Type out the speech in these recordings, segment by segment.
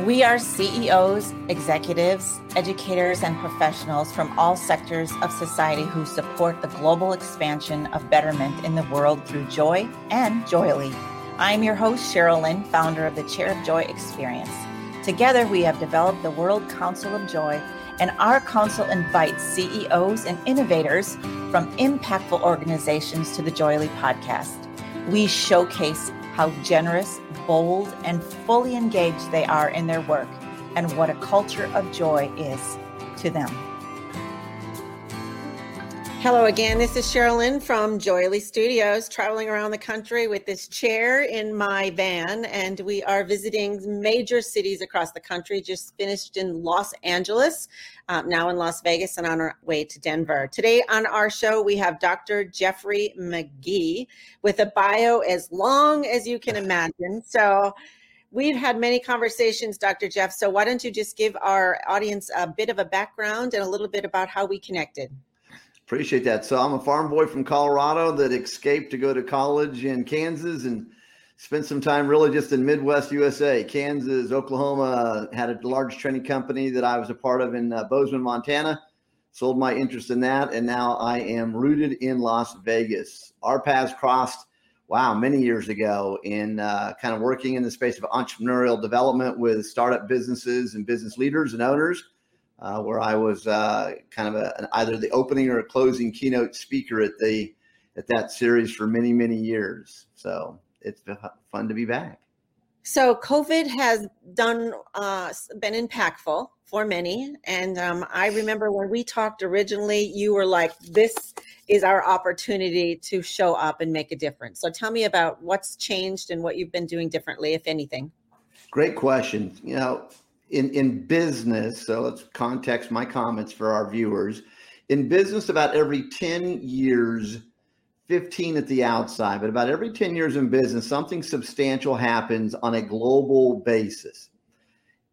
We are CEOs, executives, educators, and professionals from all sectors of society who support the global expansion of betterment in the world through joy and joyely. I'm your host, Sheryl Lynn, founder of the Chair of Joy Experience. Together, we have developed the World Council of Joy, and our council invites CEOs and innovators from impactful organizations to the Joyely podcast. We showcase how generous, bold, and fully engaged they are in their work and what a culture of joy is to them. Hello again. This is Sheryl Lynn from Joyely Studios, traveling around the country with this chair in my van, and we are visiting major cities across the country. Just finished in Los Angeles, um, now in Las Vegas, and on our way to Denver. Today on our show, we have Dr. Jeffrey Magee with a bio as long as you can imagine. So, We've had many conversations, Dr. Jeff. So, why don't you just give our audience a bit of a background and a little bit about how we connected? Appreciate that. So I'm a farm boy from Colorado that escaped to go to college in Kansas and spent some time really just in Midwest USA, Kansas, Oklahoma. Had a large training company that I was a part of in uh, Bozeman, Montana. Sold my interest in that, and now I am rooted in Las Vegas. Our paths crossed, wow, many years ago in uh, kind of working in the space of entrepreneurial development with startup businesses and business leaders and owners uh, where I was uh, kind of a, an, either the opening or a closing keynote speaker at the at that series for many many years. So it's been fun to be back. So COVID has done uh, been impactful for many, and um, I remember when we talked originally, you were like, "This is our opportunity to show up and make a difference." So tell me about what's changed and what you've been doing differently, if anything. Great question. You know, in in business so let's context my comments for our viewers. In business about every 10 years 15 at the outside but about every 10 years in business something substantial happens on a global basis.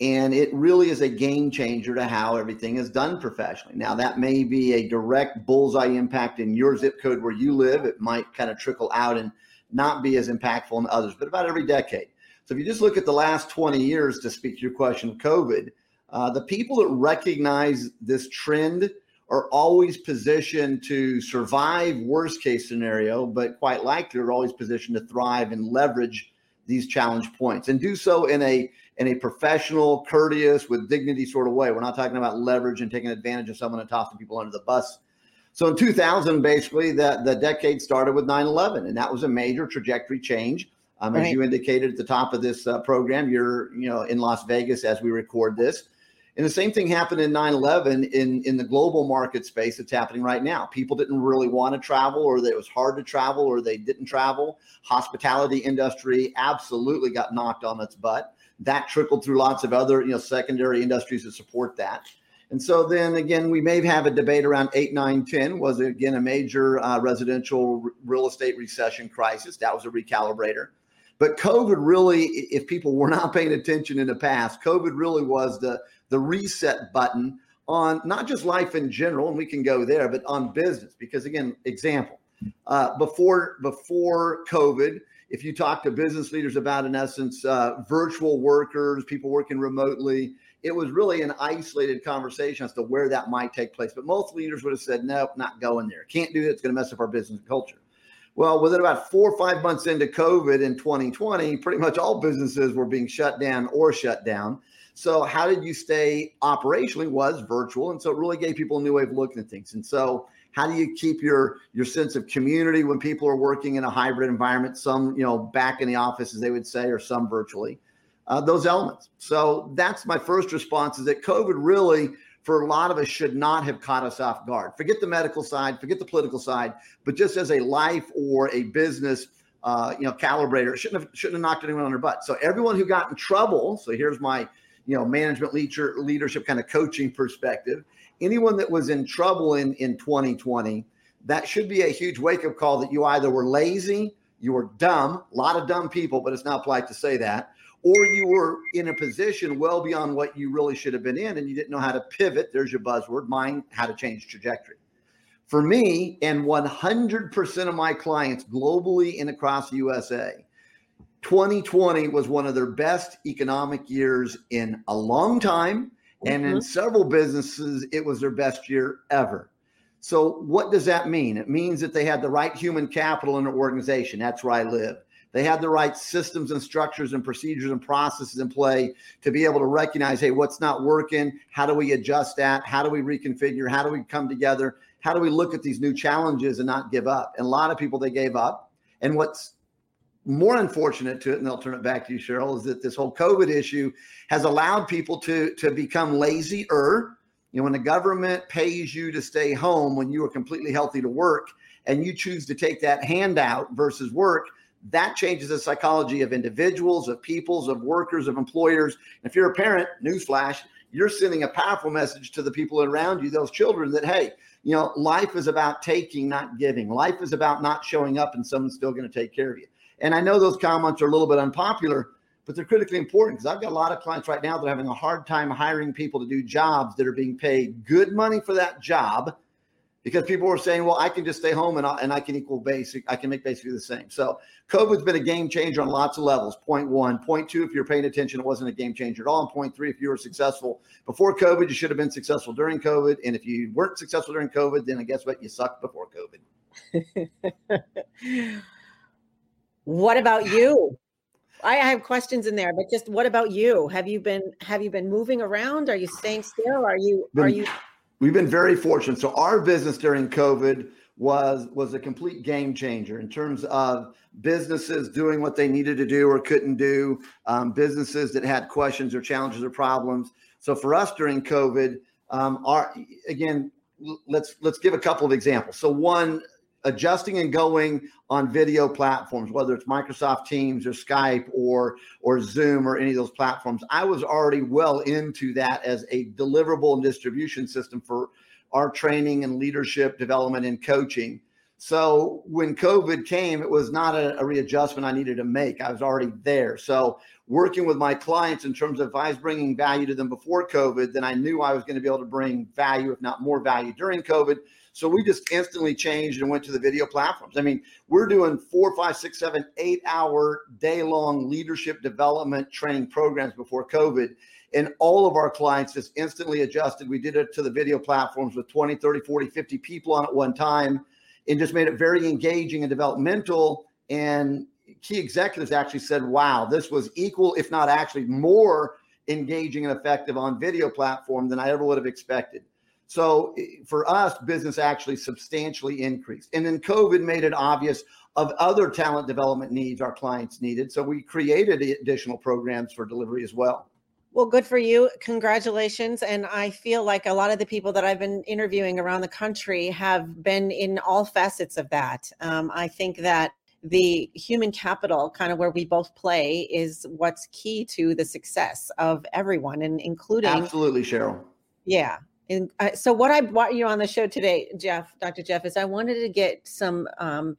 And it really is a game changer to how everything is done professionally. Now that may be a direct bullseye impact in your zip code where you live. It might kind of trickle out and not be as impactful in others but about every decade so if you just look at the last 20 years to speak to your question, of COVID, uh, the people that recognize this trend are always positioned to survive worst case scenario, but quite likely are always positioned to thrive and leverage these challenge points and do so in a in a professional, courteous, with dignity sort of way. We're not talking about leverage and taking advantage of someone and tossing people under the bus. So in 2000, basically, that the decade started with 9/11, and that was a major trajectory change um, right. As you indicated at the top of this uh, program, you're you know in Las Vegas as we record this. And the same thing happened in 9/11 in in the global market space. It's happening right now. People didn't really want to travel, or it was hard to travel, or they didn't travel. Hospitality industry absolutely got knocked on its butt. That trickled through lots of other you know secondary industries that support that. And so then again, we may have a debate around 8, 9, 10 was again a major uh, residential r- real estate recession crisis. That was a recalibrator. But COVID really, if people were not paying attention in the past, COVID really was the, the reset button on not just life in general, and we can go there, but on business. Because again, example, uh, before before COVID, if you talk to business leaders about, in essence, uh, virtual workers, people working remotely, it was really an isolated conversation as to where that might take place. But most leaders would have said, nope, not going there. Can't do that. It's going to mess up our business culture. Well, within about four or five months into COVID in 2020, pretty much all businesses were being shut down or shut down. So, how did you stay operationally was virtual, and so it really gave people a new way of looking at things. And so, how do you keep your your sense of community when people are working in a hybrid environment? Some, you know, back in the office, as they would say, or some virtually. Uh, those elements. So that's my first response: is that COVID really for a lot of us should not have caught us off guard. Forget the medical side, forget the political side, but just as a life or a business, uh, you know, calibrator shouldn't have shouldn't have knocked anyone on their butt. So everyone who got in trouble. So here's my you know management leader, leadership kind of coaching perspective. Anyone that was in trouble in in 2020, that should be a huge wake up call that you either were lazy, you were dumb, a lot of dumb people, but it's not polite to say that, or you were in a position well beyond what you really should have been in and you didn't know how to pivot. There's your buzzword, mine, how to change trajectory. For me and 100% of my clients globally and across the USA, 2020 was one of their best economic years in a long time. And mm-hmm. in several businesses, it was their best year ever. So, what does that mean? It means that they had the right human capital in their organization. That's where I live. They had the right systems and structures and procedures and processes in play to be able to recognize, hey, what's not working? How do we adjust that? How do we reconfigure? How do we come together? How do we look at these new challenges and not give up? And a lot of people, they gave up. And what's more unfortunate to it, and I'll turn it back to you, Sheryl, is that this whole COVID issue has allowed people to, to become lazier. You know, when the government pays you to stay home when you are completely healthy to work and you choose to take that handout versus work, that changes the psychology of individuals, of peoples, of workers, of employers. If you're a parent, newsflash, you're sending a powerful message to the people around you, those children, that, hey, you know, life is about taking, not giving. Life is about not showing up and someone's still going to take care of you. And I know those comments are a little bit unpopular, but they're critically important because I've got a lot of clients right now that are having a hard time hiring people to do jobs that are being paid good money for that job because people were saying, well, I can just stay home and I, and I can equal basic, I can make basically the same. So COVID's been a game changer on lots of levels. Point one, point two, if you're paying attention, it wasn't a game changer at all. And point three, if you were successful before COVID, you should have been successful during COVID. And if you weren't successful during COVID, then I guess what? You sucked before COVID. what about you? I have questions in there, but just what about you? Have you been have you been moving around? Are you staying still? Are you are you We've been very fortunate. So our business during COVID was was a complete game changer in terms of businesses doing what they needed to do or couldn't do, um, businesses that had questions or challenges or problems. So for us during COVID, um, our again, let's let's give a couple of examples. So one, adjusting and going on video platforms, whether it's Microsoft Teams or Skype or or Zoom or any of those platforms, I was already well into that as a deliverable and distribution system for our training and leadership development and coaching. So when COVID came, it was not a, a, readjustment I needed to make. I was already there. So working with my clients in terms of if I was bringing value to them before COVID, then I knew I was going to be able to bring value, if not more value, during COVID. So we just instantly changed and went to the video platforms. I mean, we're doing four, five, six, seven, eight hour day long leadership development training programs before COVID. And all of our clients just instantly adjusted. We did it to the video platforms with 20, 30, 40, 50 people on at one time and just made it very engaging and developmental. And key executives actually said, wow, this was equal, if not actually more engaging and effective on video platform than I ever would have expected. So for us, business actually substantially increased. And then COVID made it obvious of other talent development needs our clients needed. So we created additional programs for delivery as well. Well, good for you. Congratulations. And I feel like a lot of the people that I've been interviewing around the country have been in all facets of that. Um, I think that the human capital, kind of where we both play, is what's key to the success of everyone, and including absolutely, Sheryl. Yeah, and so what I brought you on the show today, Jeff, Dr. Jeff, is I wanted to get some um,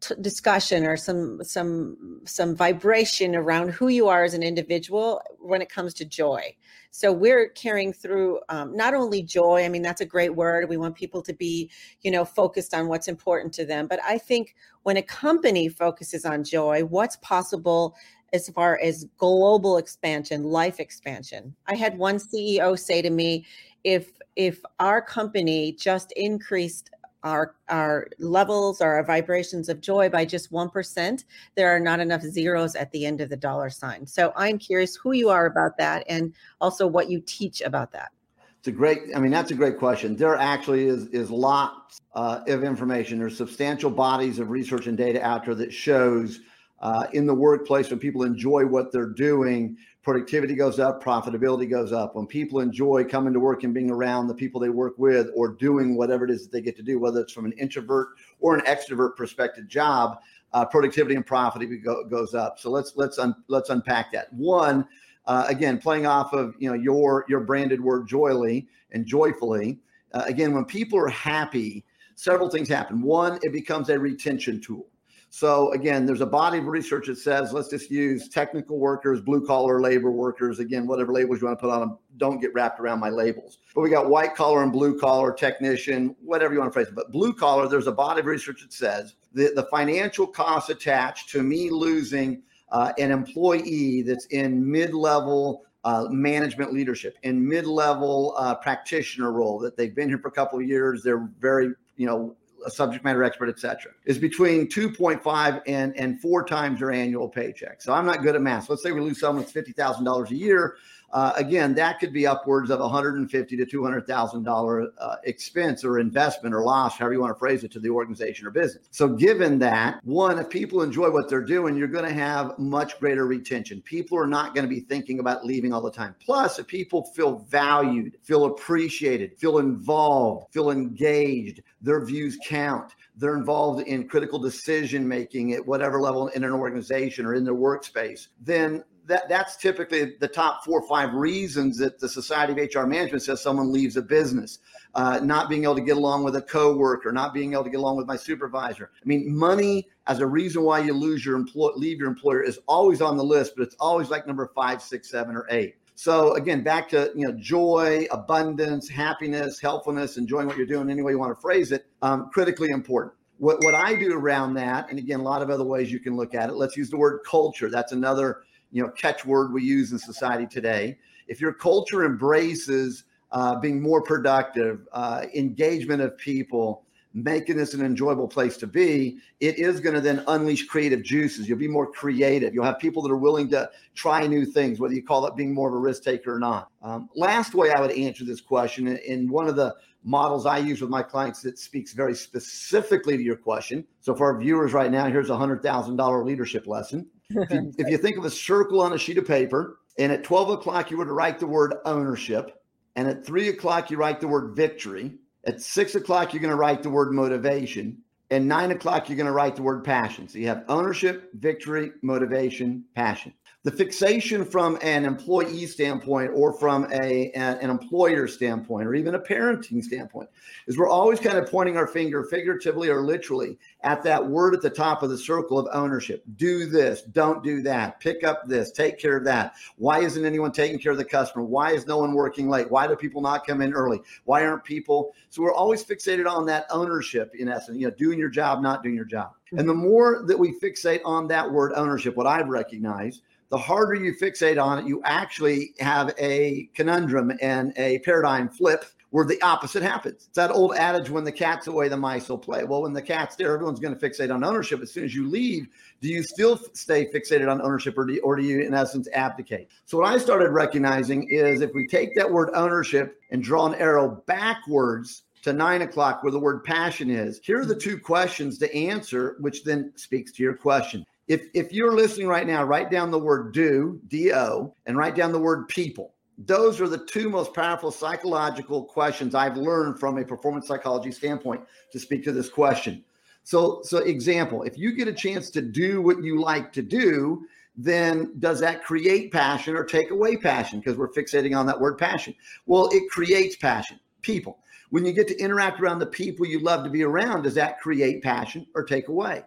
t- discussion or some some some vibration around who you are as an individual when it comes to joy. So we're carrying through um, not only joy. I mean, that's a great word. We want people to be, you know, focused on what's important to them. But I think when a company focuses on joy, what's possible as far as global expansion, life expansion. I had one CEO say to me, if if our company just increased our our levels or our vibrations of joy by just 1% there are not enough zeros at the end of the dollar sign. So i'm curious who you are about that and also what you teach about that. It's a great i mean that's a great question. There actually is is lots uh, of information. There's substantial bodies of research and data out there that shows uh, in the workplace when people enjoy what they're doing productivity goes up, profitability goes up. When people enjoy coming to work and being around the people they work with or doing whatever it is that they get to do, whether it's from an introvert or an extrovert perspective job, uh, productivity and profitability go, goes up. So let's let's un, let's unpack that. One, uh, again, playing off of you know your your branded word joyely and joyfully. Uh, again, when people are happy, several things happen. One, it becomes a retention tool. So again, there's a body of research that says let's just use technical workers, blue collar labor workers. Again, whatever labels you want to put on them, don't get wrapped around my labels. But we got white collar and blue collar, technician, whatever you want to phrase it. But blue collar, there's a body of research that says the, the financial costs attached to me losing uh, an employee that's in mid-level uh, management leadership in mid-level uh, practitioner role that they've been here for a couple of years they're very you know a subject matter expert etc is between 2.5 and and four times their annual paycheck. So i'm not good at math. So let's say we lose someone that's $50000 a year uh, again, that could be upwards of 150 to 200 thousand dollar uh, expense or investment or loss, however you want to phrase it, to the organization or business. So, given that, one, if people enjoy what they're doing, you're going to have much greater retention. People are not going to be thinking about leaving all the time. Plus, if people feel valued, feel appreciated, feel involved, feel engaged, their views count they're involved in critical decision making at whatever level in an organization or in their workspace, then that that's typically the top four or five reasons that the Society of HR Management says someone leaves a business. Uh, not being able to get along with a coworker, not being able to get along with my supervisor. I mean, money as a reason why you lose your employ leave your employer is always on the list, but it's always like number five, six, seven, or eight. So again, back to you know joy, abundance, happiness, helpfulness, enjoying what you're doing, any way you want to phrase it, um, critically important. What what I do around that, and again, a lot of other ways you can look at it. Let's use the word culture. That's another you know catchword we use in society today. If your culture embraces uh, being more productive, uh, engagement of people, making this an enjoyable place to be, it is going to then unleash creative juices. You'll be more creative. You'll have people that are willing to try new things, whether you call it being more of a risk taker or not. Um, last way I would answer this question, in one of the models I use with my clients that speaks very specifically to your question. So for our viewers right now, here's a hundred thousand dollar leadership lesson. If you, if you think of a circle on a sheet of paper, and at 12 o'clock, you were to write the word ownership, and at three o'clock, you write the word victory. At six o'clock, you're going to write the word motivation. And nine o'clock, you're going to write the word passion. So you have ownership, victory, motivation, passion the fixation from an employee standpoint or from a, an employer standpoint or even a parenting standpoint is we're always kind of pointing our finger figuratively or literally at that word at the top of the circle of ownership. Do this don't do that pick up this take care of that. Why isn't anyone taking care of the customer? Why is no one working late? Why do people not come in early? Why aren't people? So we're always fixated on that ownership in essence you know doing your job not doing your job and the more that we fixate on that word ownership what i've recognized the harder you fixate on it, you actually have a conundrum and a paradigm flip where the opposite happens. It's that old adage when the cat's away, the mice will play. Well, when the cat's there, everyone's going to fixate on ownership. As soon as you leave, do you still stay fixated on ownership or do, you, or do you, in essence, abdicate? So, what I started recognizing is if we take that word ownership and draw an arrow backwards to nine o'clock where the word passion is, here are the mm-hmm. two questions to answer, which then speaks to your question if if you're listening right now, write down the word do, D O, and write down the word people. Those are the two most powerful psychological questions I've learned from a performance psychology standpoint to speak to this question. So, so example, if you get a chance to do what you like to do, then does that create passion or take away passion? Because we're fixating on that word passion. Well, it creates passion. People. When you get to interact around the people you love to be around, does that create passion or take away?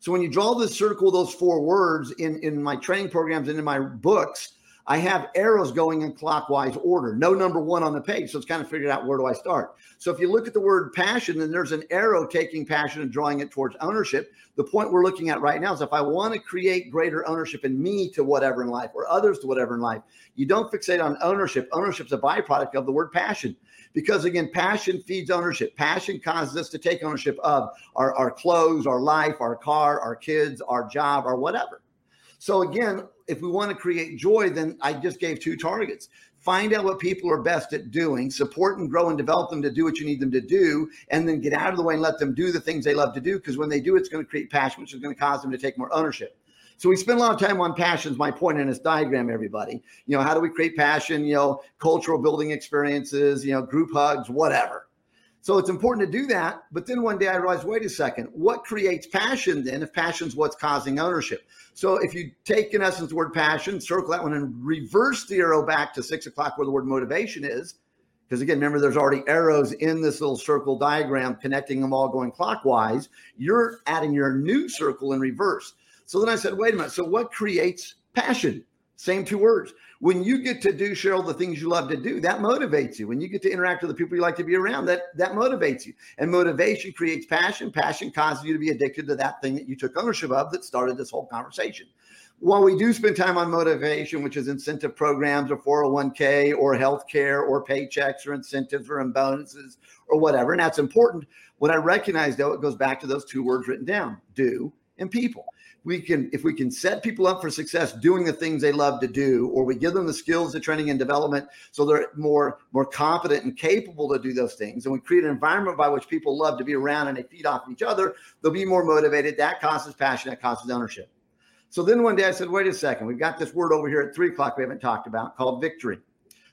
So when you draw the circle, those four words in, in my training programs and in my books, I have arrows going in clockwise order, no number one on the page. So it's kind of figured out where do I start. So if you look at the word passion, then there's an arrow taking passion and drawing it towards ownership. The point we're looking at right now is if I want to create greater ownership in me to whatever in life or others to whatever in life, you don't fixate on ownership. Ownership is a byproduct of the word passion because again, passion feeds ownership. Passion causes us to take ownership of our, our clothes, our life, our car, our kids, our job, or whatever. So again, if we want to create joy, then I just gave two targets. Find out what people are best at doing, support and grow and develop them to do what you need them to do, and then get out of the way and let them do the things they love to do. Because when they do, it's going to create passion, which is going to cause them to take more ownership. So we spend a lot of time on passions. My point in this diagram, everybody. You know, how do we create passion? You know, cultural building experiences. You know, group hugs, whatever. So it's important to do that. But then one day I realized, wait a second, what creates passion then if passion's what's causing ownership? So if you take in essence the word passion, circle that one and reverse the arrow back to six o'clock where the word motivation is. Because again, remember there's already arrows in this little circle diagram connecting them all going clockwise. You're adding your new circle in reverse. So then I said, wait a minute. So what creates passion? Same two words. When you get to do, Sheryl, the things you love to do, that motivates you. When you get to interact with the people you like to be around, that that motivates you. And motivation creates passion. Passion causes you to be addicted to that thing that you took ownership of that started this whole conversation. while we do spend time on motivation, which is incentive programs or 401k or healthcare or paychecks or incentives or bonuses or whatever, and that's important. What I recognize though, it goes back to those two words written down do and people we can if we can set people up for success doing the things they love to do or we give them the skills the training and development so they're more more competent and capable to do those things and we create an environment by which people love to be around and they feed off each other they'll be more motivated. That causes passion that causes ownership. So then one day i said wait a second we've got this word over here at three o'clock we haven't talked about called victory.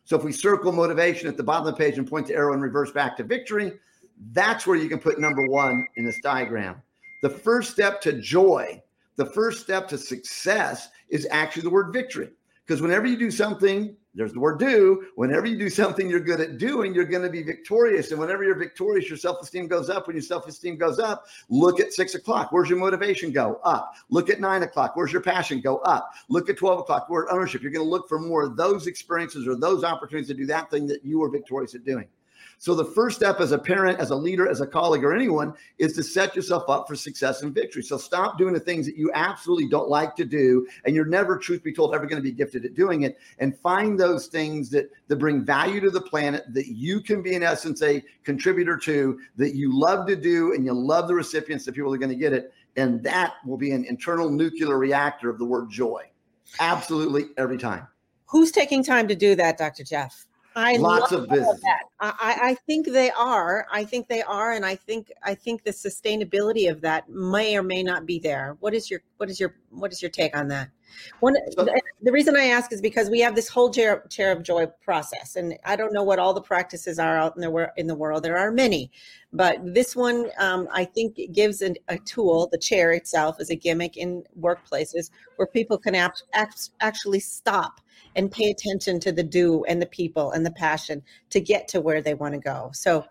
So if we circle motivation at the bottom of the page and point the arrow and reverse back to victory that's where you can put number one in this diagram. The first step to joy the first step to success is actually the word victory. Because whenever you do something, there's the word do. Whenever you do something you're good at doing, you're going to be victorious. And whenever you're victorious, your self esteem goes up. When your self esteem goes up, look at six o'clock. Where's your motivation go? Up. Look at nine o'clock. Where's your passion go? Up. Look at 12 o'clock. Where ownership. You're going to look for more of those experiences or those opportunities to do that thing that you are victorious at doing. So the first step as a parent, as a leader, as a colleague, or anyone is to set yourself up for success and victory. So stop doing the things that you absolutely don't like to do, and you're never, truth be told, ever going to be gifted at doing it. And find those things that that bring value to the planet that you can be in essence a contributor to, that you love to do, and you love the recipients, the people that are going to get it, and that will be an internal nuclear reactor of the word joy. Absolutely every time. Who's taking time to do that, Dr. Jeff? I lots of business. I, I think they are. I think they are, and I think I think the sustainability of that may or may not be there. What is your what is your what is your take on that? One, so, the reason I ask is because we have this whole chair, chair of joy process, and I don't know what all the practices are out in the in the world. There are many, but this one um, I think gives an, a tool. The chair itself is a gimmick in workplaces where people can ap- actually stop and pay attention to the do and the people and the passion to get to where they want to go. So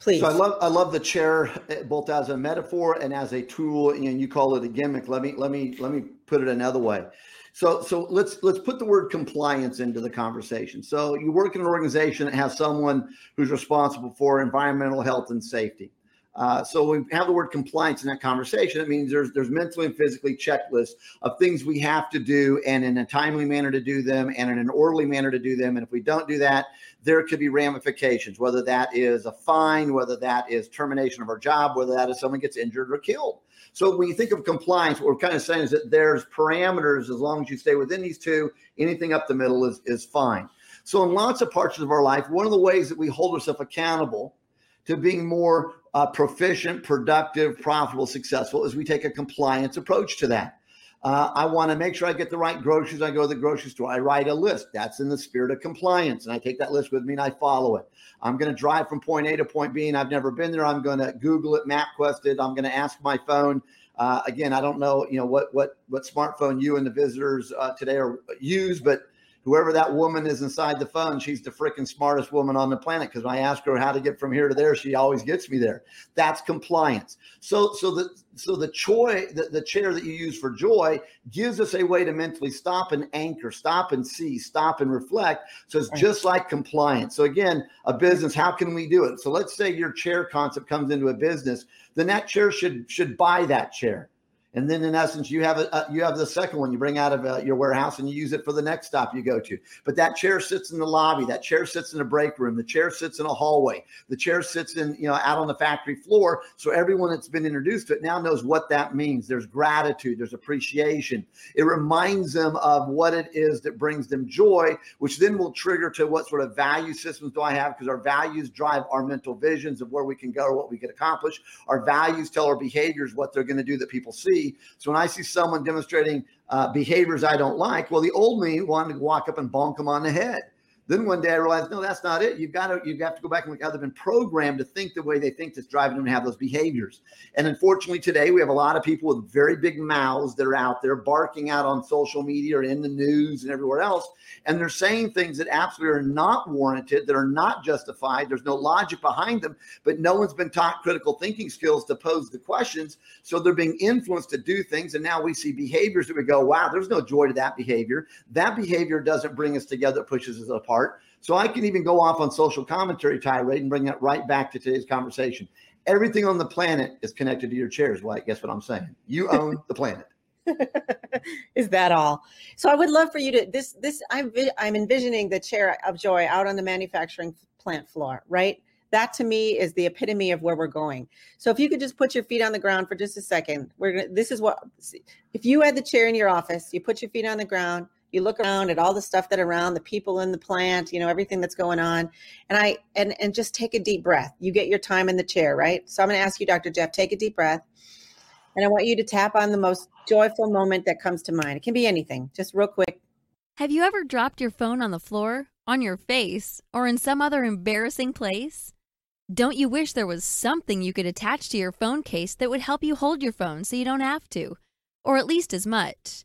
please. So I love I love the chair eh, both as a metaphor and as a tool and you call it a gimmick. Let me let me let me put it another way. So so let's let's put the word compliance into the conversation. So you work in an organization that has someone who's responsible for environmental health and safety. Uh, so we have the word compliance in that conversation. It means there's there's mentally and physically checklists of things we have to do, and in a timely manner to do them, and in an orderly manner to do them. And if we don't do that, there could be ramifications. Whether that is a fine, whether that is termination of our job, whether that is someone gets injured or killed. So when you think of compliance, what we're kind of saying is that there's parameters as long as you stay within these two. Anything up the middle is is fine. So in lots of parts of our life, one of the ways that we hold ourselves accountable to being more uh, proficient, productive, profitable, successful is we take a compliance approach to that. Uh, I want to make sure I get the right groceries. I go to the grocery store. I write a list. That's in the spirit of compliance. And I take that list with me and I follow it. I'm going to drive from point A to point B and I've never been there. I'm going to Google it, MapQuest it. I'm going to ask my phone. Uh, again, I don't know, you know, what, what, what smartphone you and the visitors uh, today are use, but whoever that woman is inside the phone, she's the freaking smartest woman on the planet. Because when I ask her how to get from here to there, she always gets me there. That's compliance. So, so the so the joy, the, the chair that you use for joy gives us a way to mentally stop and anchor, stop and see, stop and reflect. So it's just like compliance. So again, a business, how can we do it? So let's say your chair concept comes into a business, then that chair should should buy that chair and then in essence you have a, a, you have the second one you bring out of uh, your warehouse and you use it for the next stop you go to. But that chair sits in the lobby that chair sits in a break room the chair sits in a hallway the chair sits in you know out on the factory floor. So everyone that's been introduced to it now knows what that means. There's gratitude there's appreciation. It reminds them of what it is that brings them joy which then will trigger to what sort of value systems do i have? Because our values drive our mental visions of where we can go or what we can accomplish. Our values tell our behaviors what they're going to do that people see So when I see someone demonstrating uh, behaviors I don't like, well, the old me wanted to walk up and bonk them on the head. Then one day I realized, no, that's not it. You've got to you have to go back and look how they've been programmed to think the way they think that's driving them to have those behaviors. And unfortunately, today we have a lot of people with very big mouths that are out there barking out on social media or in the news and everywhere else, and they're saying things that absolutely are not warranted, that are not justified. There's no logic behind them, but no one's been taught critical thinking skills to pose the questions, so they're being influenced to do things. And now we see behaviors that we go, wow, there's no joy to that behavior. That behavior doesn't bring us together, it pushes us apart part. So I can even go off on social commentary tirade and bring it right back to today's conversation. Everything on the planet is connected to your chairs. Well, guess what I'm saying? You own the planet. is that all? So I would love for you to this this I'm I'm envisioning the chair of joy out on the manufacturing plant floor, right? That to me is the epitome of where we're going. So if you could just put your feet on the ground for just a second, we're gonna. This is what if you had the chair in your office, you put your feet on the ground, you look around at all the stuff that around the people in the plant you know everything that's going on. And i and and just take a deep breath. You get your time in the chair right? So i'm going to ask you dr jeff take a deep breath. And i want you to tap on the most joyful moment that comes to mind. It can be anything. Just real quick. Have you ever dropped your phone on the floor on your face or in some other embarrassing place? Don't you wish there was something you could attach to your phone case that would help you hold your phone so you don't have to or at least as much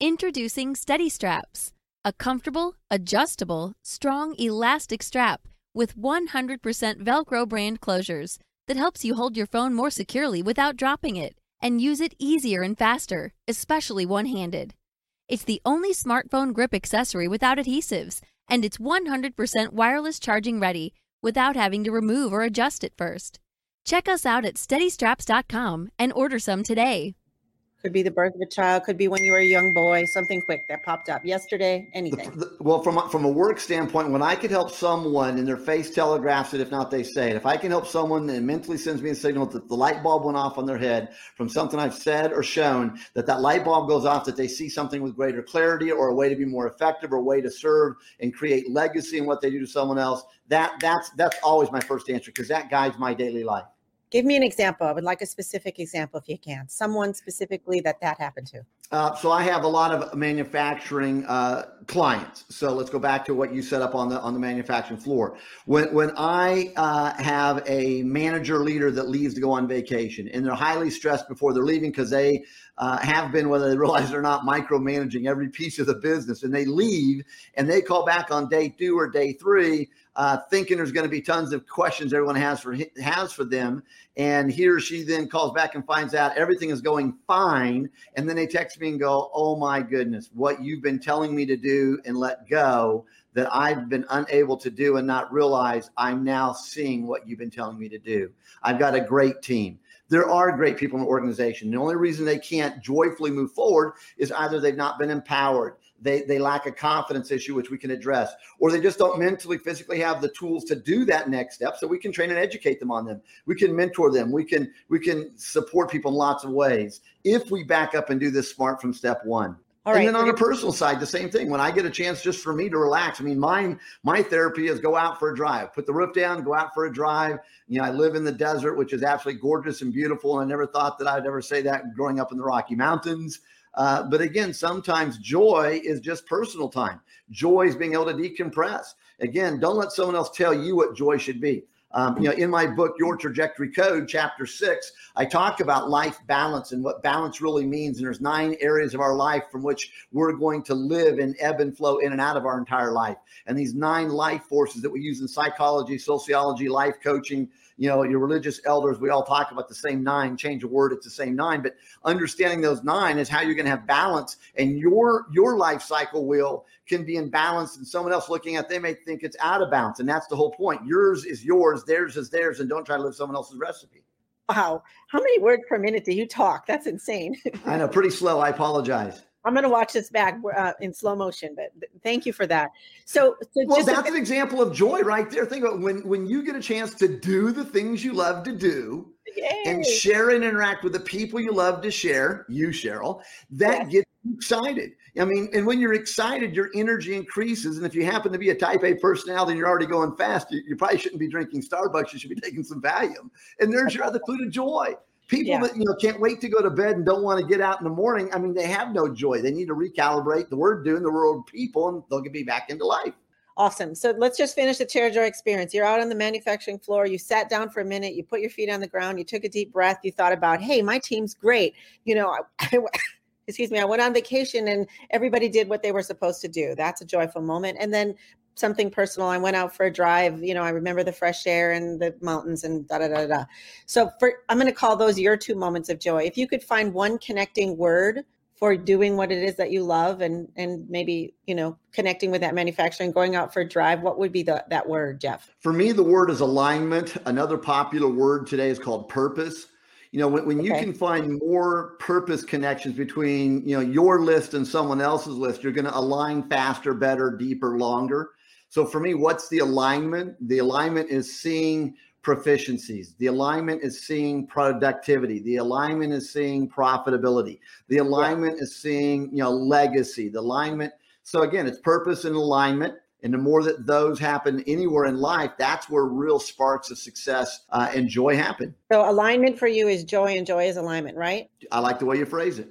Introducing Steady Straps, a comfortable, adjustable, strong, elastic strap with 100% Velcro brand closures that helps you hold your phone more securely without dropping it and use it easier and faster, especially one handed. It's the only smartphone grip accessory without adhesives, and it's 100% wireless charging ready without having to remove or adjust it first. Check us out at steadystraps.com and order some today. Could be the birth of a child. Could be when you were a young boy. Something quick that popped up yesterday. Anything. The, the, well, from a, from a work standpoint, when I could help someone and their face telegraphs it, if not they say it. If I can help someone and mentally sends me a signal that the light bulb went off on their head from something I've said or shown, that that light bulb goes off, that they see something with greater clarity or a way to be more effective or a way to serve and create legacy in what they do to someone else. That that's that's always my first answer because that guides my daily life. Give me an example. I would like a specific example if you can. Someone specifically that that happened to. Uh, so I have a lot of manufacturing uh, clients. So let's go back to what you set up on the on the manufacturing floor. When when I uh, have a manager leader that leaves to go on vacation, and they're highly stressed before they're leaving because they uh, have been, whether they realize they're not, micromanaging every piece of the business, and they leave and they call back on day two or day three uh, thinking there's going to be tons of questions everyone has for has for them, and he or she then calls back and finds out everything is going fine, and then they text me and go, "Oh my goodness, what you've been telling me to do and let go." That I've been unable to do and not realize I'm now seeing what you've been telling me to do. I've got a great team there are great people in the organization. The only reason they can't joyfully move forward is either they've not been empowered, they they lack a confidence issue which we can address or they just don't mentally physically have the tools to do that next step so we can train and educate them on them we can mentor them we can we can support people in lots of ways if we back up and do this smart from step one All and right. then on a personal side, the same thing. When I get a chance just for me to relax, I mean, mine, my therapy is go out for a drive, put the roof down, go out for a drive. You know, I live in the desert, which is absolutely gorgeous and beautiful. And I never thought that I'd ever say that growing up in the Rocky Mountains. Uh, but again, sometimes joy is just personal time. Joy is being able to decompress. Again, don't let someone else tell you what joy should be. Um, you know, in my book, Your Trajectory Code, chapter six, I talk about life balance and what balance really means. And there's nine areas of our life from which we're going to live and ebb and flow in and out of our entire life. And these nine life forces that we use in psychology, sociology, life coaching, you know, your religious elders, we all talk about the same nine, change a word, it's the same nine. But understanding those nine is how you're going to have balance and your your life cycle will can be in balance and someone else looking at they may think it's out of balance. And that's the whole point. Yours is yours, theirs is theirs, and don't try to live someone else's recipe. Wow. How many words per minute do you talk? That's insane. I know, pretty slow. I apologize. I'm going to watch this back uh, in slow motion, but thank you for that. So, so well, that's a- an example of joy right there. Think about when when you get a chance to do the things you love to do, Yay. and share and interact with the people you love to share. You, Sheryl, that yes. gets you excited. I mean, and when you're excited, your energy increases. And if you happen to be a Type A personality and you're already going fast, you, you probably shouldn't be drinking Starbucks. You should be taking some Valium. And there's your other clue to joy. People yeah. that you know can't wait to go to bed and don't want to get out in the morning. I mean, they have no joy. They need to recalibrate the word doing the world people, and they'll get be back into life. Awesome. So let's just finish the chair joy experience. You're out on the manufacturing floor. You sat down for a minute. You put your feet on the ground. You took a deep breath. You thought about, hey, my team's great. You know, I, I, excuse me, I went on vacation and everybody did what they were supposed to do. That's a joyful moment. And then something personal. I went out for a drive. You know, I remember the fresh air and the mountains and da da da da. So for I'm going to call those your two moments of joy. If you could find one connecting word for doing what it is that you love and and maybe you know connecting with that manufacturing going out for a drive what would be the, that word jeff for me the word is alignment another popular word today is called purpose you know when, when you can find more purpose connections between you know your list and someone else's list you're going to align faster better deeper longer so for me what's the alignment the alignment is seeing proficiencies the alignment is seeing productivity the alignment is seeing profitability the alignment yeah. is seeing you know legacy the alignment so again it's purpose and alignment and the more that those happen anywhere in life, that's where real sparks of success uh, and joy happen. So, alignment for you is joy, and joy is alignment, right? I like the way you phrase it.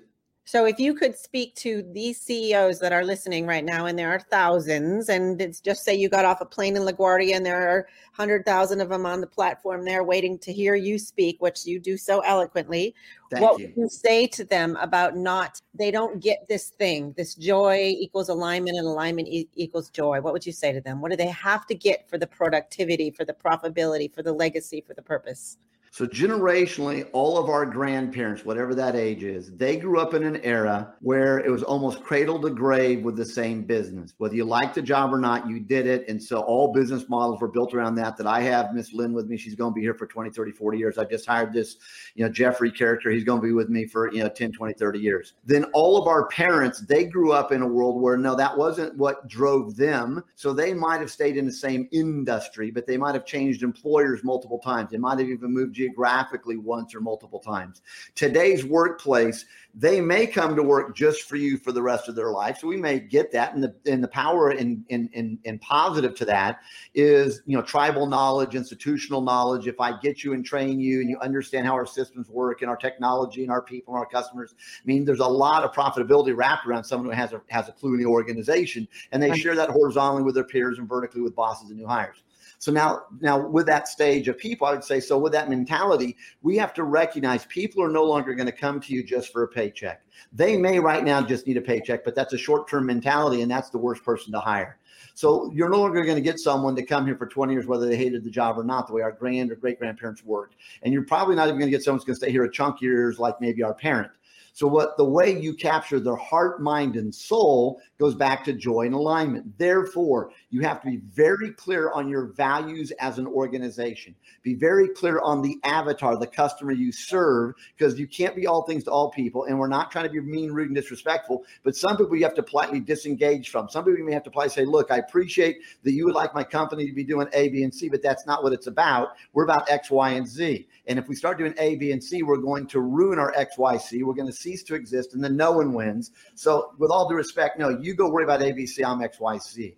So, if you could speak to these CEOs that are listening right now, and there are thousands, and it's just say you got off a plane in LaGuardia and there are 100,000 of them on the platform there waiting to hear you speak, which you do so eloquently. Thank what you. would you say to them about not, they don't get this thing, this joy equals alignment and alignment e- equals joy? What would you say to them? What do they have to get for the productivity, for the profitability, for the legacy, for the purpose? So, generationally, all of our grandparents, whatever that age is, they grew up in an era where it was almost cradle to grave with the same business. Whether you liked the job or not, you did it. And so, all business models were built around that. That I have Miss Lynn with me. She's going to be here for 20, 30, 40 years. I just hired this, you know, Jeffrey character. He's going to be with me for, you know, 10, 20, 30 years. Then, all of our parents, they grew up in a world where no, that wasn't what drove them. So, they might have stayed in the same industry, but they might have changed employers multiple times. They might have even moved geographically once or multiple times. Today's workplace, they may come to work just for you for the rest of their life. So we may get that. And the and the power in in in, in positive to that is you know tribal knowledge, institutional knowledge. If I get you and train you and you understand how our systems work and our technology and our people and our customers, I mean there's a lot of profitability wrapped around someone who has a has a clue in the organization and they share that horizontally with their peers and vertically with bosses and new hires. So now, now with that stage of people, I would say, so with that mentality, we have to recognize people are no longer going to come to you just for a paycheck. They may right now just need a paycheck, but that's a short-term mentality, and that's the worst person to hire. So you're no longer going to get someone to come here for 20 years, whether they hated the job or not, the way our grand or great grandparents worked. And you're probably not even going to get someone who's going to stay here a chunk years, like maybe our parent. So what the way you capture their heart, mind, and soul goes back to joy and alignment. Therefore, you have to be very clear on your values as an organization. Be very clear on the avatar, the customer you serve, because you can't be all things to all people. And we're not trying to be mean, rude, and disrespectful. But some people you have to politely disengage from. Some people you may have to politely say, "Look, I appreciate that you would like my company to be doing A, B, and C, but that's not what it's about. We're about X, Y, and Z. And if we start doing A, B, and C, we're going to ruin our X, Y, C. We're going to cease to exist, and then no one wins. So, with all due respect, no, you go worry about ABC, I'm XYZ.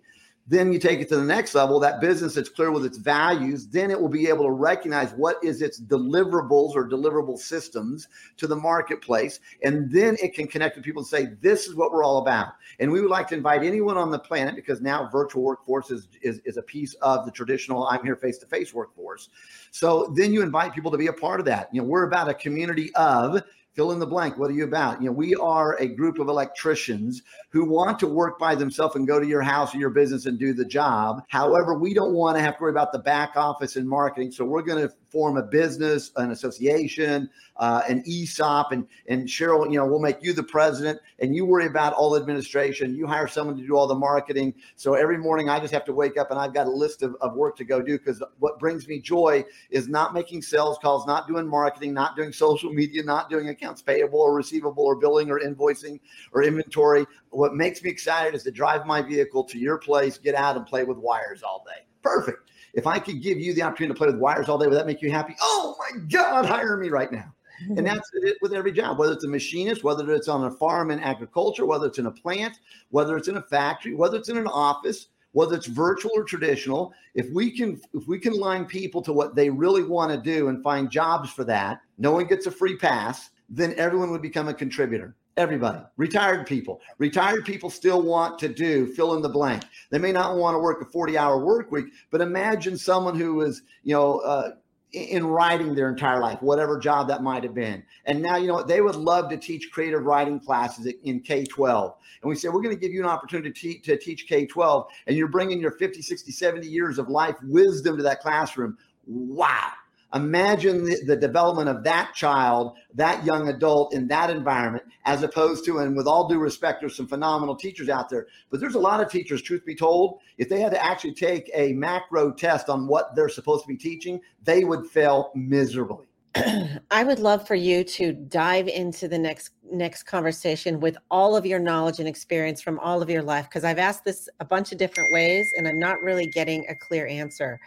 Then you take it to the next level, that business that's clear with its values, then it will be able to recognize what is its deliverables or deliverable systems to the marketplace. And then it can connect with people and say, this is what we're all about. And we would like to invite anyone on the planet, because now virtual workforce is, is, is a piece of the traditional I'm here face-to-face workforce. So then you invite people to be a part of that. You know, we're about a community of fill in the blank. What are you about? You know, we are a group of electricians who want to work by themselves and go to your house or your business and do the job. However, we don't want to have to worry about the back office and marketing. So we're going to form a business, an association, uh, an ESOP, and and Sheryl, you know, we'll make you the president, and you worry about all administration. You hire someone to do all the marketing. So every morning I just have to wake up and I've got a list of, of work to go do because what brings me joy is not making sales calls, not doing marketing, not doing social media, not doing accounts payable or receivable or billing or invoicing or inventory. What makes me excited is to drive my vehicle to your place, get out and play with wires all day. Perfect. If I could give you the opportunity to play with wires all day, would that make you happy? Oh my God, hire me right now. And mm-hmm. that's it with every job, whether it's a machinist, whether it's on a farm in agriculture, whether it's in a plant, whether it's in a factory, whether it's in an office, whether it's virtual or traditional. If we can, if we can line people to what they really want to do and find jobs for that, no one gets a free pass, then everyone would become a contributor. Everybody, retired people, retired people still want to do fill in the blank. They may not want to work a 40 hour work week, but imagine someone who is, you know, uh, in writing their entire life, whatever job that might have been. And now, you know, they would love to teach creative writing classes in K 12. And we said, we're going to give you an opportunity to, te- to teach K 12, and you're bringing your 50, 60, 70 years of life wisdom to that classroom. Wow. Imagine the, the, development of that child, that young adult in that environment, as opposed to, and with all due respect, there's some phenomenal teachers out there, but there's a lot of teachers, truth be told, if they had to actually take a macro test on what they're supposed to be teaching, they would fail miserably. I would love for you to dive into the next next conversation with all of your knowledge and experience from all of your life because I've asked this a bunch of different ways and I'm not really getting a clear answer.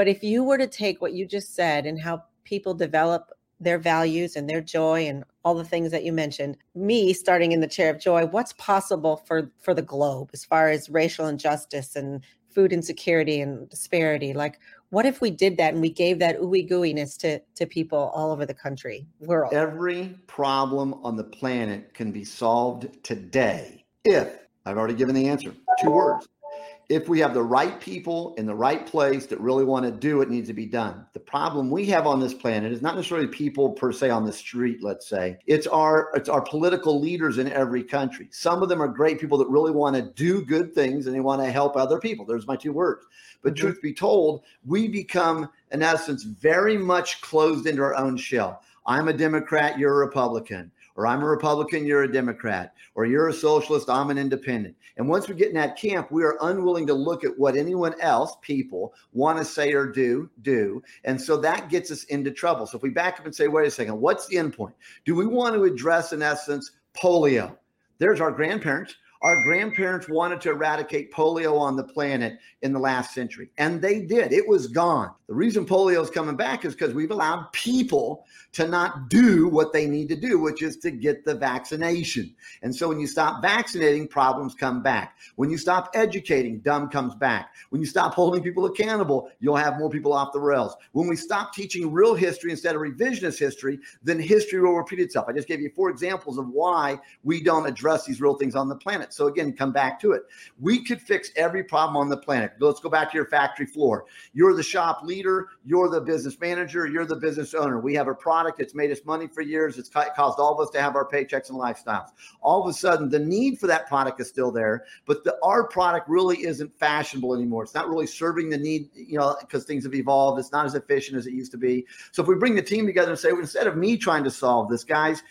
But if you were to take what you just said and how people develop their values and their joy and all the things that you mentioned me starting in the chair of joy what's possible for for the globe as far as racial injustice and food insecurity and disparity? Like what if we did that and we gave that ooey gooiness to to people all over the country world? Every problem on the planet can be solved today if i've already given the answer two words if we have the right people in the right place that really want to do it needs to be done. The problem we have on this planet is not necessarily people per se on the street let's say. It's our it's our political leaders in every country. Some of them are great people that really want to do good things and they want to help other people. There's my two words. But mm-hmm. truth be told we become in essence very much closed into our own shell. I'm a democrat you're a republican or I'm a Republican, you're a Democrat, or you're a socialist, I'm an independent. And once we get in that camp, we are unwilling to look at what anyone else, people, want to say or do, do. And so that gets us into trouble. So if we back up and say, wait a second, what's the end point? Do we want to address, in essence, polio? There's our grandparents. Our grandparents wanted to eradicate polio on the planet in the last century, and they did. It was gone. The reason polio is coming back is because we've allowed people to not do what they need to do, which is to get the vaccination. And so when you stop vaccinating, problems come back. When you stop educating, dumb comes back. When you stop holding people accountable, you'll have more people off the rails. When we stop teaching real history instead of revisionist history, then history will repeat itself. I just gave you four examples of why we don't address these real things on the planet. So again, come back to it. We could fix every problem on the planet. Let's go back to your factory floor. You're the shop leader, you're the business manager, you're the business owner. We have a product that's made us money for years. It's caused all of us to have our paychecks and lifestyles. All of a sudden, the need for that product is still there, but the our product really isn't fashionable anymore. It's not really serving the need, you know, because things have evolved. It's not as efficient as it used to be. So if we bring the team together and say, well, instead of me trying to solve this, guys,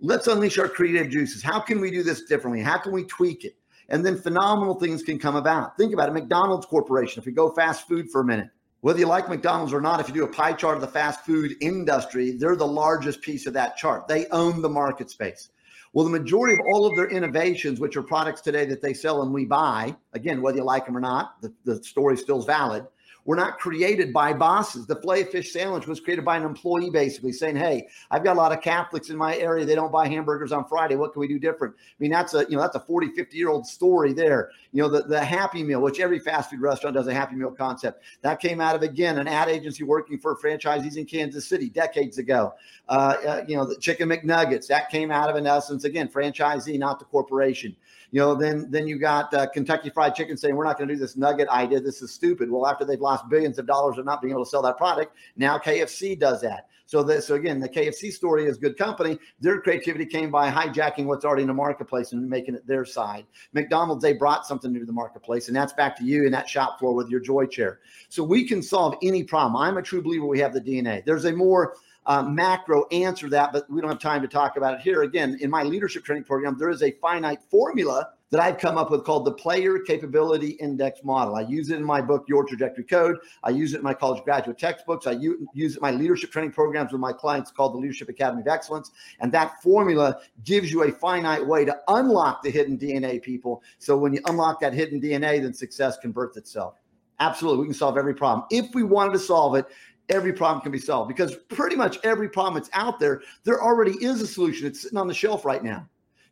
let's unleash our creative juices. How can we do this differently? How can we tweak it? And then phenomenal things can come about. Think about it McDonald's Corporation. If we go fast food for a minute, whether you like McDonald's or not, if you do a pie chart of the fast food industry, they're the largest piece of that chart. They own the market space. Well, the majority of all of their innovations, which are products today that they sell and we buy, again, whether you like them or not, the, the story still is valid were not created by bosses. The filet fish sandwich was created by an employee, basically saying, "Hey, I've got a lot of Catholics in my area. They don't buy hamburgers on Friday. What can we do different?" I mean, that's a you know that's a 40, 50 year old story there. You know, the, the Happy Meal, which every fast food restaurant does a Happy Meal concept, that came out of again an ad agency working for franchisees in Kansas City decades ago. Uh, uh, you know, the Chicken McNuggets that came out of in essence again franchisee, not the corporation. You know, then then you got uh, Kentucky Fried Chicken saying we're not going to do this nugget idea. This is stupid. Well, after they've lost billions of dollars of not being able to sell that product, now KFC does that. So that so again, the KFC story is good company. Their creativity came by hijacking what's already in the marketplace and making it their side. McDonald's they brought something new to the marketplace, and that's back to you in that shop floor with your joy chair. So we can solve any problem. I'm a true believer we have the DNA. There's a more uh, macro answer that, but we don't have time to talk about it here. Again, in my leadership training program, there is a finite formula that I've come up with called the Player Capability Index Model. I use it in my book, Your Trajectory Code. I use it in my college graduate textbooks. I use it in my leadership training programs with my clients called the Leadership Academy of Excellence. And that formula gives you a finite way to unlock the hidden DNA, people. So when you unlock that hidden DNA, then success converts itself. Absolutely. We can solve every problem. If we wanted to solve it, every problem can be solved because pretty much every problem that's out there, there already is a solution. It's sitting on the shelf right now.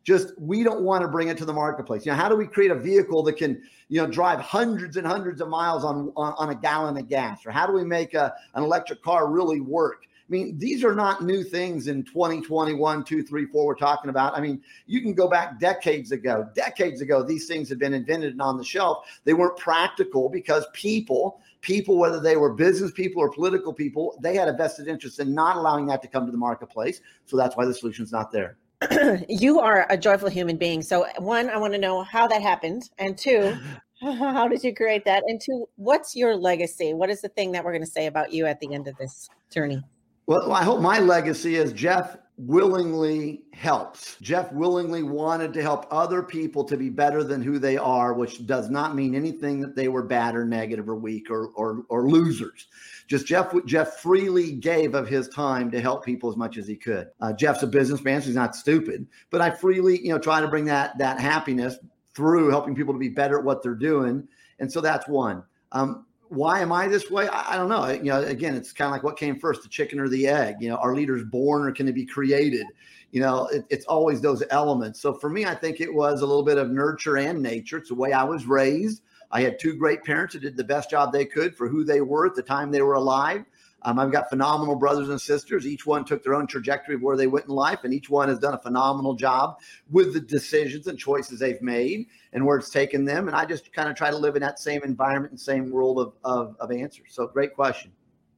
Just we don't want to bring it to the marketplace. You know, how do we create a vehicle that can, you know, drive hundreds and hundreds of miles on on, on a gallon of gas? Or how do we make a, an electric car really work? I mean, these are not new things in 2021, two, three, four, we're talking about. I mean, you can go back decades ago. Decades ago, these things had been invented and on the shelf. They weren't practical because people, people, whether they were business people or political people, they had a vested interest in not allowing that to come to the marketplace. So that's why the solution's not there. you are a joyful human being. So, one, I want to know how that happened. And two, how did you create that? And two, what's your legacy? What is the thing that we're going to say about you at the end of this journey? Well, I hope my legacy is Jeff willingly helps. Jeff willingly wanted to help other people to be better than who they are, which does not mean anything that they were bad or negative or weak or or, or losers. Just Jeff Jeff freely gave of his time to help people as much as he could. Uh, Jeff's a businessman, so he's not stupid. But I freely, you know, try to bring that that happiness through helping people to be better at what they're doing, and so that's one. Um, why am I this way? I, I, don't know. You know, again, it's kind of like what came first, the chicken or the egg. You know, are leaders born or can it be created? You know, it, it's always those elements. So for me, I think it was a little bit of nurture and nature. It's the way I was raised. I had two great parents who did the best job they could for who they were at the time they were alive. Um, I've got phenomenal brothers and sisters. Each one took their own trajectory of where they went in life, and each one has done a phenomenal job with the decisions and choices they've made and where it's taken them. And I just kind of try to live in that same environment and same world of, of, of answers. So great question.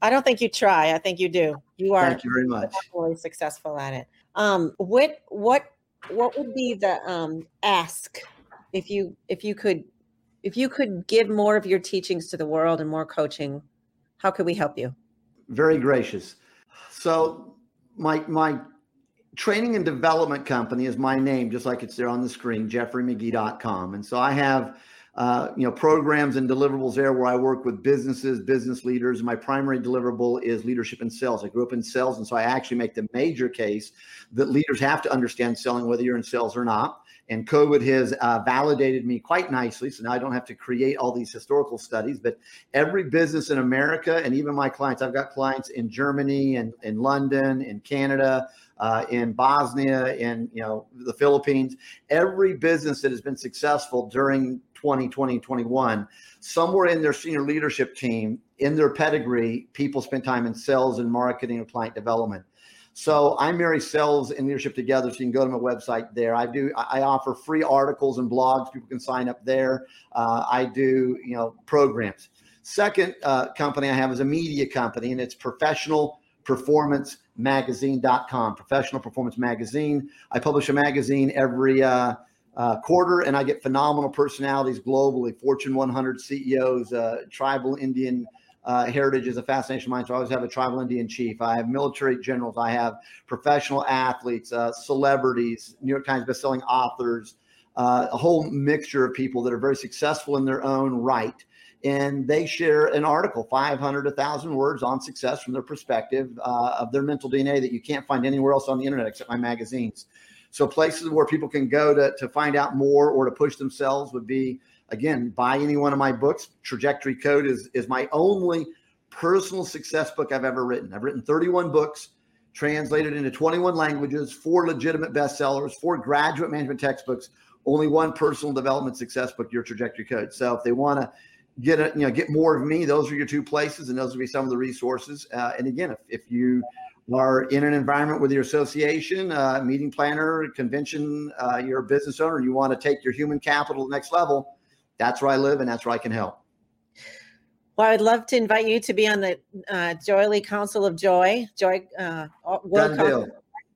I don't think you try. I think you do. You are. Thank you very much. Really successful at it. Um, what what what would be the um, ask if you if you could if you could give more of your teachings to the world and more coaching? How could we help you? Very gracious. So my my training and development company is my name, just like it's there on the screen, jeffreymagee.com. And so I have uh, you know programs and deliverables there where I work with businesses, business leaders. My primary deliverable is leadership and sales. I grew up in sales, and so I actually make the major case that leaders have to understand selling, whether you're in sales or not. And COVID has uh, validated me quite nicely. So now I don't have to create all these historical studies, but every business in America and even my clients, I've got clients in Germany and in London, in Canada, uh, in Bosnia, in you know the Philippines. Every business that has been successful during 2020, 21, somewhere in their senior leadership team, in their pedigree, people spend time in sales and marketing and client development. So I marry sales and leadership together. So you can go to my website there. I do. I offer free articles and blogs. People can sign up there. Uh, I do, you know, programs. Second uh, company I have is a media company, and it's professional performance magazine.com professional performance magazine i publish a magazine every uh, uh, quarter and i get phenomenal personalities globally fortune 100 ceos uh, tribal indian uh, heritage is a fascination of mine. So I always have a tribal Indian chief. I have military generals. I have professional athletes, uh, celebrities, New York Times bestselling authors, uh, a whole mixture of people that are very successful in their own right. And they share an article, 500, 1,000 words on success from their perspective uh, of their mental DNA that you can't find anywhere else on the internet except my magazines. So places where people can go to, to find out more or to push themselves would be again, buy any one of my books. Trajectory Code is is my only personal success book I've ever written. I've written 31 books, translated into 21 languages, four legitimate bestsellers, four graduate management textbooks, only one personal development success book, Your Trajectory Code. So if they want to get a, you know get more of me, those are your two places, and those will be some of the resources. Uh, and again, if, if you are in an environment with your association, uh, meeting planner, convention, uh, you're a business owner, you want to take your human capital to the next level, that's where I live and that's where I can help. Well, I'd love to invite you to be on the uh, Joyely Council of Joy. Joy uh, World Done. Deal.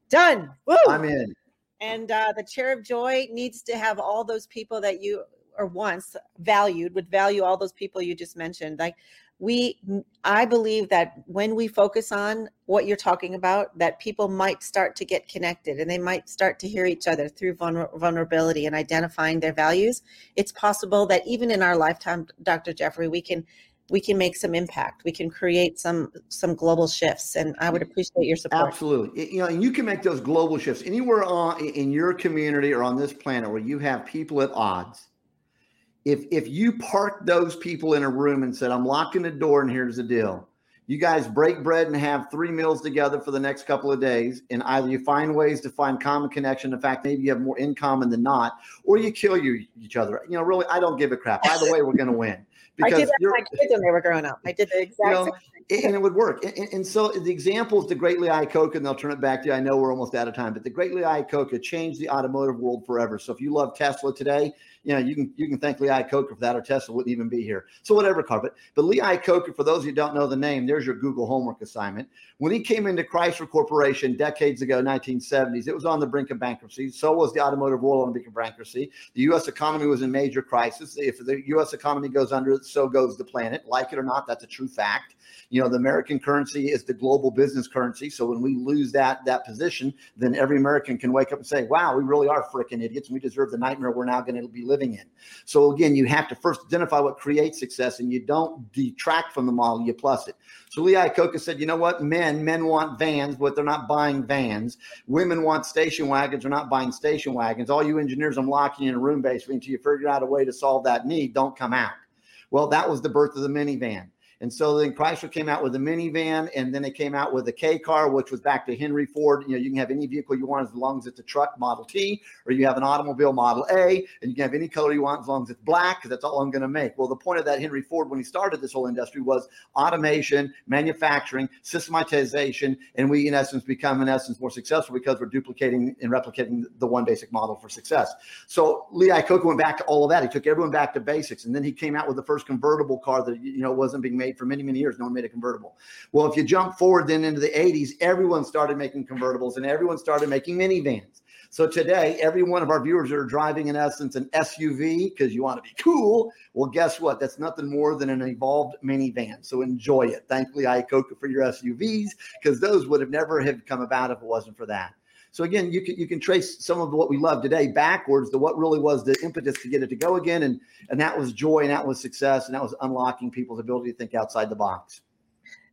Done. Woo! I'm in. And uh, the chair of joy needs to have all those people that you or once valued would value all those people you just mentioned. Like we i believe that when we focus on what you're talking about that people might start to get connected and they might start to hear each other through vulner- vulnerability and identifying their values. It's possible that even in our lifetime dr jeffrey we can we can make some impact. We can create some some global shifts and i would mm. appreciate your support. Absolutely. You know and you can make those global shifts anywhere on in your community or on this planet where you have people at odds if if you park those people in a room and said, "I'm locking the door and here's the deal," you guys break bread and have three meals together for the next couple of days, and either you find ways to find common connection. In fact, maybe you have more in common than not, or you kill you each other. You know, really, I don't give a crap. Either way, we're going to win. Because I did that with my kids when they were growing up. I did the exact you know, same And it would work. And, and, so the example is the great Lee Iacocca, and they'll turn it back to you. I know we're almost out of time, but the Great Greatly Iacocca changed the automotive world forever. So if you love Tesla today, you know, you can you can thank Lee Iacocca for that, or Tesla wouldn't even be here. So whatever, carpet. But Lee Iacocca, for those of you who don't know the name, there's your Google homework assignment. When he came into Chrysler Corporation decades ago, 1970s, it was on the brink of bankruptcy. So was the automotive world on the brink of bankruptcy. The U.S. economy was in major crisis. If the U.S. economy goes under, so goes the planet. Like it or not, that's a true fact. You know, the American currency is the global business currency. So when we lose that that position, then every American can wake up and say, "Wow, we really are freaking idiots, and we deserve the nightmare we're now going to be living in." So again, you have to first identify what creates success, and you don't detract from the model; you plus it. So Lee Iacocca said, "You know what? Men men want vans, but they're not buying vans. Women want station wagons, they're not buying station wagons. All you engineers, I'm locking you in a room basically until you figure out a way to solve that need. Don't come out." Well, that was the birth of the minivan. And so then Chrysler came out with a minivan, and then they came out with a K car, which was back to Henry Ford. You know, you can have any vehicle you want as long as it's a truck Model T, or you have an automobile Model A, and you can have any color you want as long as it's black, because that's all I'm going to make. Well, the point of that Henry Ford when he started this whole industry was automation, manufacturing, systematization, and we in essence become in essence more successful because we're duplicating and replicating the one basic model for success. So Lee Iacocca went back to all of that. He took everyone back to basics, and then he came out with the first convertible car that you know wasn't being made made for many, many years. No one made a convertible. Well, if you jump forward then into the 80s, everyone started making convertibles and everyone started making minivans. So today, every one of our viewers are driving, in essence, an SUV because you want to be cool. Well, guess what? That's nothing more than an evolved minivan. So enjoy it. Thank Lee Iacocca for your SUVs because those would have never have come about if it wasn't for that. So again, you can you can trace some of what we love today backwards to what really was the impetus to get it to go again, and and that was joy, and that was success, and that was unlocking people's ability to think outside the box.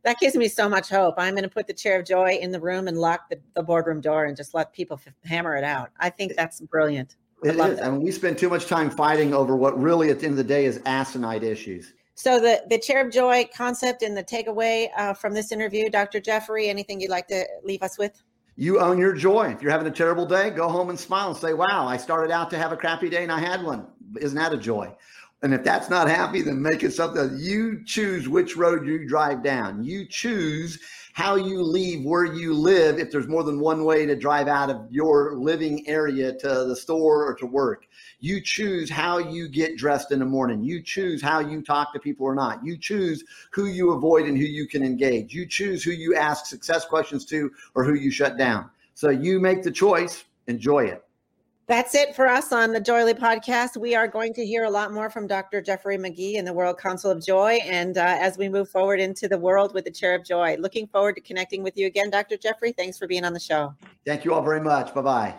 That gives me so much hope. I'm going to put the chair of joy in the room and lock the, the boardroom door and just let people f- hammer it out. I think that's brilliant. I it is. I mean, we spend too much time fighting over what really, at the end of the day, is asinine issues. So the the chair of joy concept and the takeaway uh, from this interview, Dr. Jeffrey, anything you'd like to leave us with? You own your joy. If you're having a terrible day, go home and smile and say, wow, I started out to have a crappy day and I had one. Isn't that a joy? And if that's not happy, then make it something. You choose which road you drive down. You choose how you leave where you live if there's more than one way to drive out of your living area to the store or to work. You choose how you get dressed in the morning. You choose how you talk to people or not. You choose who you avoid and who you can engage. You choose who you ask success questions to or who you shut down. So you make the choice. Enjoy it. That's it for us on the Joyely podcast. We are going to hear a lot more from Dr. Jeffrey Magee in the World Council of Joy. And uh, as we move forward into the world with the Chair of Joy, looking forward to connecting with you again, Dr. Jeffrey. Thanks for being on the show. Thank you all very much. Bye bye.